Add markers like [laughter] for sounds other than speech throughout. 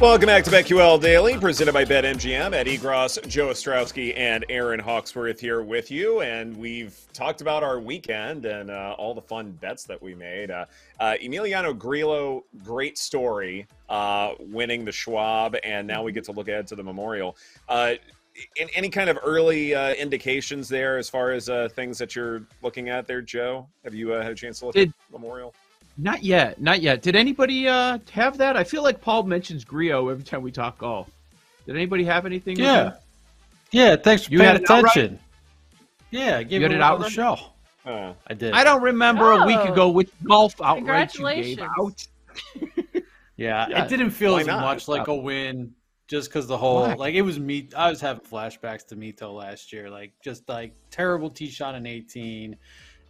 Welcome back to BetQL Daily, presented by BetMGM. Ed Egros, Joe Ostrowski, and Erin Hawksworth here with you. And we've talked about our weekend and uh, all the fun bets that we made. Uh, uh, Emiliano Grillo, great story, uh, winning the Schwab, and now we get to look ahead to the Memorial. Uh, in, any kind of early uh, indications there as far as things that you're looking at there, Joe? Have you had a chance to look Did- at Memorial? Not yet, not yet. Did anybody uh, have that? I feel like Paul mentions Grillo every time we talk golf. Did anybody have anything? Yeah, yeah. Thanks for you paying attention. Yeah, I gave you it out the show. Uh, I did. I don't remember oh. a week ago which golf outright you gave out. [laughs] yeah, yeah, it didn't feel as much like a win just because the whole Why? like it was me. I was having flashbacks to Mito last year, like just like terrible tee shot in 18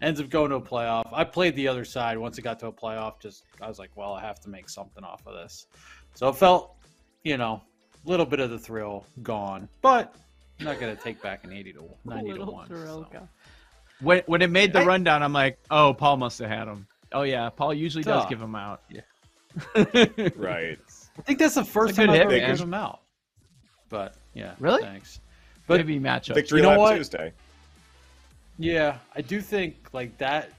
ends up going to a playoff. I played the other side once it got to a playoff. Just I was like, well, I have to make something off of this. So it felt, you know, a little bit of the thrill gone, but I'm not gonna take back an 80 to [laughs] 90 to one. So. When when it made the I, rundown, I'm like, oh, Paul must have had him. Oh yeah, Paul usually does give him out. Yeah. [laughs] right. I think that's the first time I've ever given him out. But yeah, really? Thanks. But maybe matchup. Victory you know what? Tuesday. Yeah, I do think like that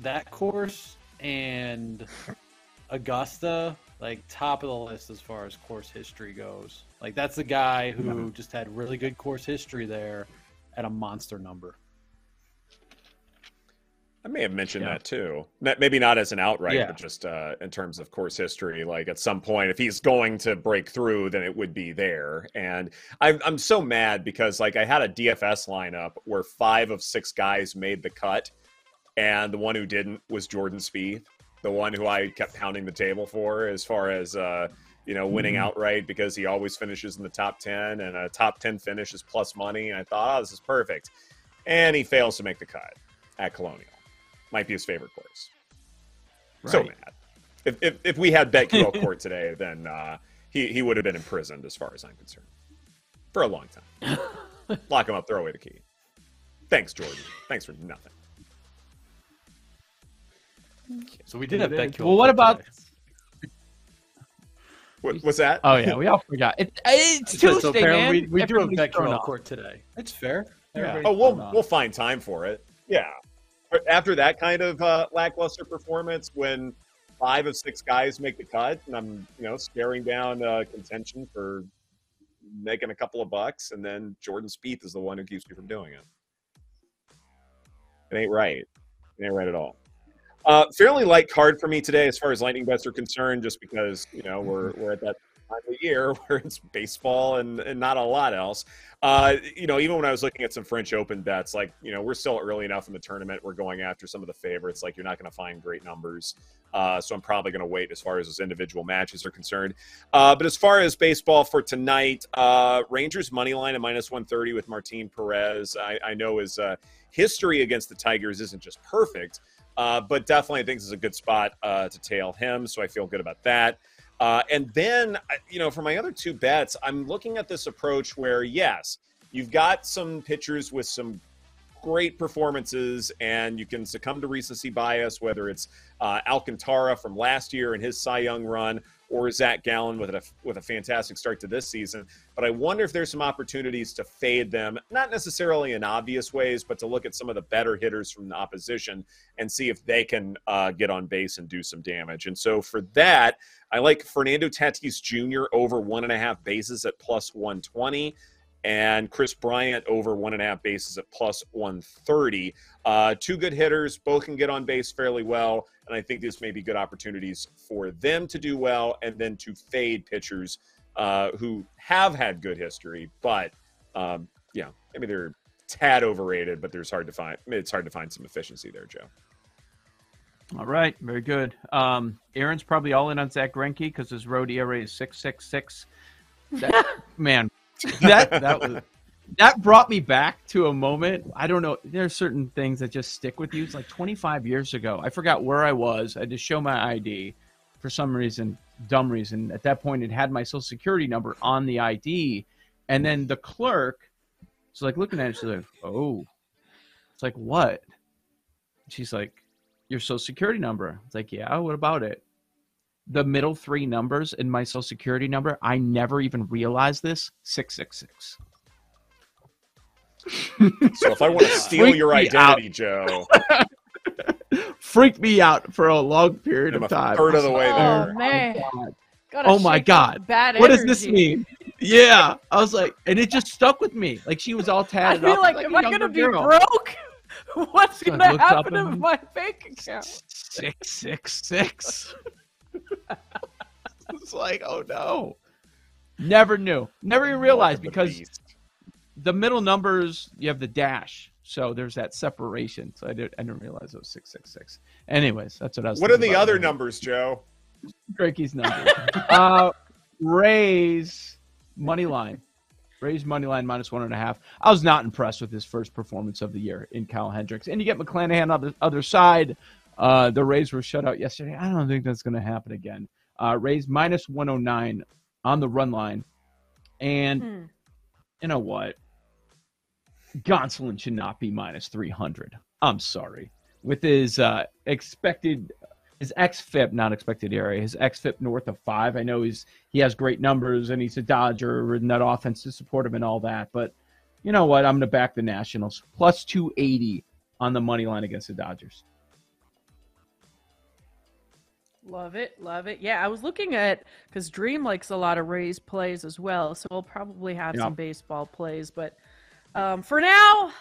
that course and Augusta, like top of the list as far as course history goes. Like that's the guy who just had really good course history there at a monster number. I may have mentioned yeah. that too. Maybe not as an outright, yeah. but just uh, in terms of course history. Like at some point, if he's going to break through, then it would be there. And I'm I'm so mad because like I had a DFS lineup where five of six guys made the cut, and the one who didn't was Jordan Spieth, the one who I kept pounding the table for as far as uh, you know winning mm-hmm. outright because he always finishes in the top ten, and a top ten finish is plus money. And I thought, oh, this is perfect, and he fails to make the cut at Colonial might be his favorite course. Right. So mad. If, if, if we had BetQL court [laughs] today, then uh, he, he would have been imprisoned as far as I'm concerned for a long time. [laughs] Lock him up, throw away the key. Thanks, Jordan. Thanks for nothing. So we did have BetQL. Well, what about? What, what's that? Oh yeah, we all forgot. It, [laughs] it's Tuesday, so man. We, we do have BetQL court today. It's fair. Yeah. Oh, we'll we'll find time for it. Yeah, after that kind of uh, lackluster performance, when five of six guys make the cut, and I'm you know staring down uh, contention for making a couple of bucks, and then Jordan Spieth is the one who keeps me from doing it. It ain't right. It ain't right at all. Uh, fairly light card for me today, as far as lightning bets are concerned, just because you know we're we're at that time of year [laughs] where it's baseball and, and not a lot else. Uh, you know, even when I was looking at some French Open bets, like, you know, we're still early enough in the tournament. We're going after some of the favorites. Like, you're not going to find great numbers. Uh, so I'm probably going to wait as far as those individual matches are concerned. Uh, but as far as baseball for tonight, uh, Rangers money line at minus 130 with Martin Perez. I, I know his uh, history against the Tigers isn't just perfect, uh, but definitely I think this is a good spot uh, to tail him. So I feel good about that. Uh, and then, you know, for my other two bets, I'm looking at this approach where, yes, you've got some pitchers with some great performances, and you can succumb to recency bias, whether it's uh, Alcantara from last year and his Cy Young run, or Zac Gallen with a with a fantastic start to this season. But I wonder if there's some opportunities to fade them, not necessarily in obvious ways, but to look at some of the better hitters from the opposition and see if they can uh, get on base and do some damage. And so for that, I like Fernando Tatis Jr. over one and a half bases at plus 120 and Kris Bryant over one and a half bases at plus 130. Uh, two good hitters, both can get on base fairly well, and I think this may be good opportunities for them to do well and then to fade pitchers uh, who have had good history, but um, yeah, maybe they're tad overrated, but there's hard to find. It's hard to find some efficiency there, Joe. All right, very good. Um, Erin's probably all in on Zack Greinke because his road ERA is six six six. [laughs] Man, that [laughs] that was that brought me back to a moment. I don't know. There are certain things that just stick with you. It's like 25 years ago. I forgot where I was. I had to show my ID for some reason, dumb reason. At that point, it had my social security number on the ID, and then the clerk was like looking at it. She's like, "Oh," it's like what? She's like, "Your social security number." It's like, "Yeah, what about it?" The middle three numbers in my social security number, I never even realized this. Six six six so if I want to [laughs] steal your identity, out. Joe, [laughs] freaked me out for a long period I'm of time. third of the way there. Oh man. Oh, oh my god. Bad what does this mean? Yeah. I was like, and it just stuck with me. Like she was all [laughs] tatted I feel up. like, like am I gonna be girl. broke? What's gonna happen to my bank account? Six six six. [laughs] it's like, oh no. Never knew. Never even realized because the middle numbers you have the dash, so there's that separation. So I did I didn't realize it was six six six. Anyways, that's what I was. What are the other numbers, Joe? Drakey's numbers. [laughs] uh, Rays money line. Rays money line minus one and a half. I was not impressed with his first performance of the year in Kyle Hendricks. And you get McClanahan on the other side. Uh, the Rays were shut out yesterday. I don't think that's going to happen again. Uh, Rays minus 109 on the run line. And hmm. you know what? Gonsolin should not be minus 300. I'm sorry. With his uh, expected, his xFIP, not expected area, his xFIP north of five. I know he's he has great numbers and he's a Dodger and that offense to support him and all that. But you know what? I'm going to back the Nationals plus 280 on the money line against the Dodgers. Love it, love it. Yeah, I was looking at because Dream likes a lot of Rays plays as well, so we'll probably have some baseball plays. But um, for now,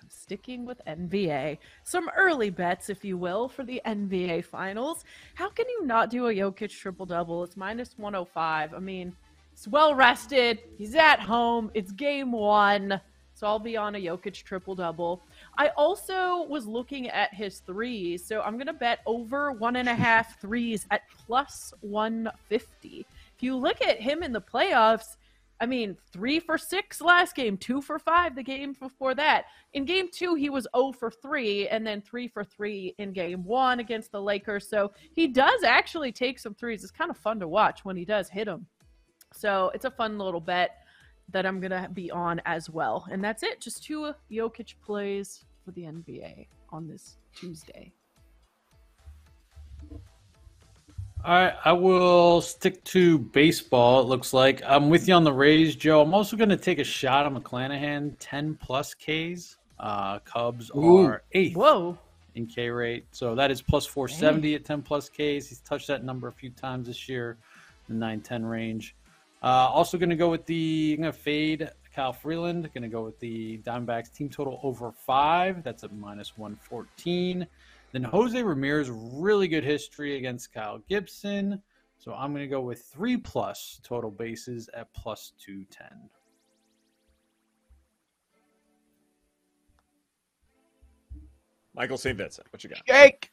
I'm sticking with NBA. Some early bets, if you will, for the NBA Finals. How can you not do a Jokic triple double? It's minus 105. I mean, it's well rested. He's at home. It's game one. So I'll be on a Jokic triple double. I also was looking at his threes. So I'm going to bet over one and a [laughs] half threes at plus 150. If you look at him in the playoffs, I mean, three for six last game, two for five the game before that. In game two, he was 0 for three, and then three for three in game one against the Lakers. So he does actually take some threes. It's kind of fun to watch when he does hit them. So it's a fun little bet that I'm going to be on as well. And that's it. Just two Jokic plays for the NBA on this Tuesday. All right, I will stick to baseball. It looks like I'm with you on the Rays, Joe. I'm also going to take a shot on McClanahan, 10 plus Ks. Uh, Cubs Ooh. are eighth. Whoa. In K rate, so that is plus 470 at 10 plus Ks. He's touched that number a few times this year, the 910 range. Uh, also going to go with the I'm going to fade Kyle Freeland. Going to go with the Diamondbacks team total over five. That's a minus 114. Then Jose Ramirez, really good history against Kyle Gibson. So I'm going to go with three plus total bases at plus 210. Michael St. Vincent, what you got? Jake!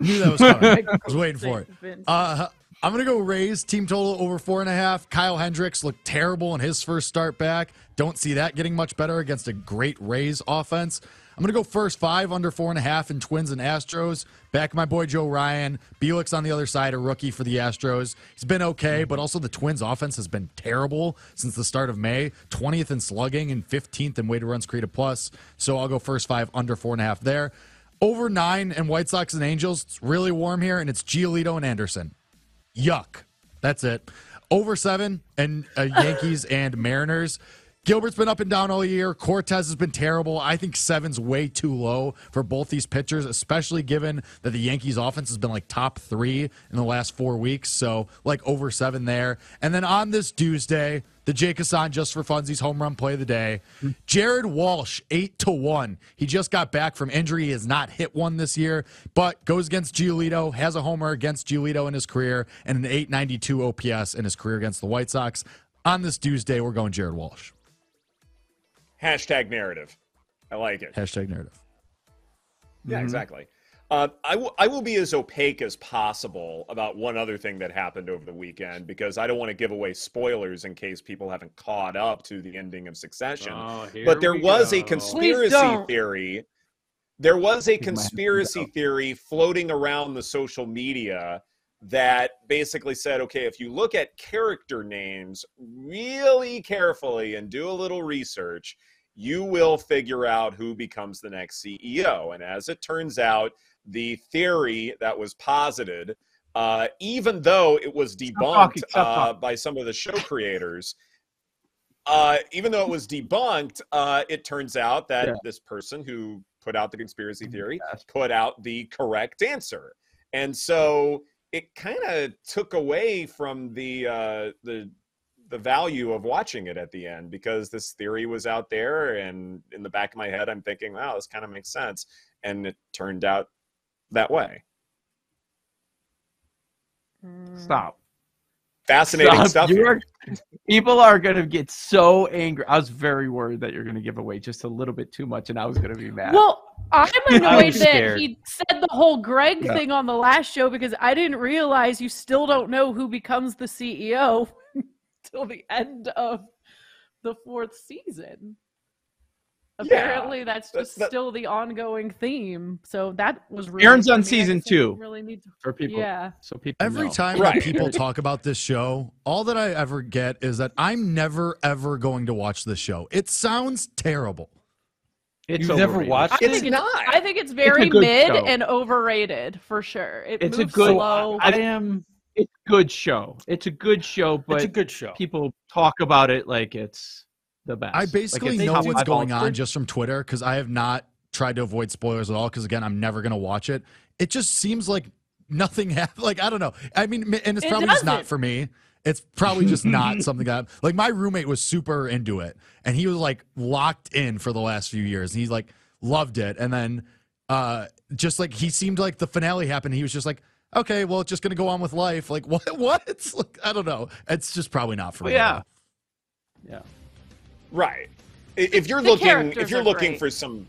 knew that was coming. [laughs] I was waiting for it. Uh, I'm going to go Rays team total over four and a half. Kyle Hendricks looked terrible in his first start back. Don't see that getting much better against a great Rays offense. I'm going to go first five under four and a half in Twins and Astros. Back my boy Joe Ryan. Bielak's on the other side, a rookie for the Astros. He's been okay, but also the Twins offense has been terrible since the start of May. 20th in slugging and 15th in weighted runs created plus. So I'll go first five under four and a half there. Over nine and White Sox and Angels. It's really warm here, and it's Giolito and Anderson. Yuck. That's it. Over seven and uh, Yankees and Mariners. Gilbert's been up and down all year. Cortes has been terrible. I think seven's way too low for both these pitchers, especially given that the Yankees offense has been like top three in the last four weeks. So like over seven there. And then on this Tuesday, the Jake Hassan just for funsies home run play of the day. Jared Walsh, eight to one. He just got back from injury. He has not hit one this year, but goes against Giolito, has a homer against Giolito in his career, and an 892 OPS in his career against the White Sox. On this Tuesday, we're going Jared Walsh. Hashtag narrative. I like it. Hashtag narrative. Yeah, mm-hmm. exactly. Uh, I, w- I will be as opaque as possible about one other thing that happened over the weekend because I don't want to give away spoilers in case people haven't caught up to the ending of Succession. Oh, but there was go. a conspiracy theory. There was a conspiracy theory floating around the social media that basically said, okay, if you look at character names really carefully and do a little research, you will figure out who becomes the next CEO. And as it turns out, the theory that was posited, uh, even though it was debunked uh, by some of the show creators, uh, even though it was debunked, uh, it turns out that yeah. this person who put out the conspiracy theory put out the correct answer. And so it kind of took away from the uh, the the value of watching it at the end because this theory was out there and in the back of my head i'm thinking wow this kind of makes sense and it turned out that way. Stop. Fascinating Stop. stuff are, [laughs] people are going to get so angry i was very worried that you're going to give away just a little bit too much and i was going to be mad well I'm [laughs] annoyed that he said the whole Greg yeah. thing on the last show because I didn't realize you still don't know who becomes the CEO [laughs] till the end of the fourth season. Apparently, yeah, that's just that, still the ongoing theme. So that was really Erin's on season two. Really need to, for people. Yeah. So people. Every know. time right. people [laughs] talk about this show, all that I ever get is that I'm never ever going to watch this show. It sounds terrible. It's You've never watched it? I think it's, not. I think it's very it's mid show. and overrated for sure. It it's a good. Slow. I am. It's a good show. It's a good show, but it's a good show. People talk about it like it's the best. I basically like know what's going on just from Twitter because I have not tried to avoid spoilers at all. Because again, I'm never going to watch it. It just seems like nothing [laughs] happened. Like I don't know. I mean, and it's it probably just not for me. It's probably just not [laughs] something that like my roommate was super into it and he was like locked in for the last few years. And he's like loved it. And then uh just like he seemed like the finale happened, he was just like, okay, well, it's just gonna go on with life. Like what [laughs] what? It's like I don't know. It's just probably not for well, me. Yeah. Yeah. Right. If you're the looking if you're looking great. for some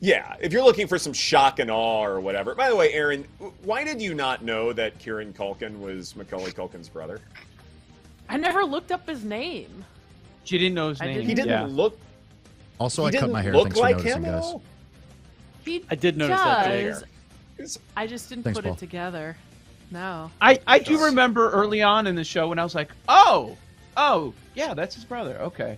yeah, if you're looking for some shock and awe or whatever. By the way, Erin, why did you not know that Kieran Culkin was Macaulay Culkin's brother? I never looked up his name. She didn't know his name. He didn't yeah. look. Also, I cut my hair. Thanks like for noticing, him guys. He I did notice does. that. I just didn't Thanks, put Paul. it together. No. I I do remember early on in the show when I was like, oh, oh, yeah, that's his brother. Okay.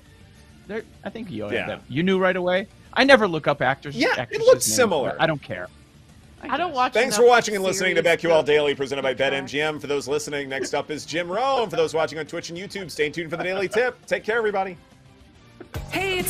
There, I think you yeah. You knew right away. I never look up actors. Yeah, it looks similar. I don't care. I, I don't watch. Thanks for watching and listening to BetQL Daily, presented by BetMGM. For those listening, next up is Jim Rome. For those watching on Twitch and YouTube, stay tuned for the daily tip. Take care, everybody. Hey, it's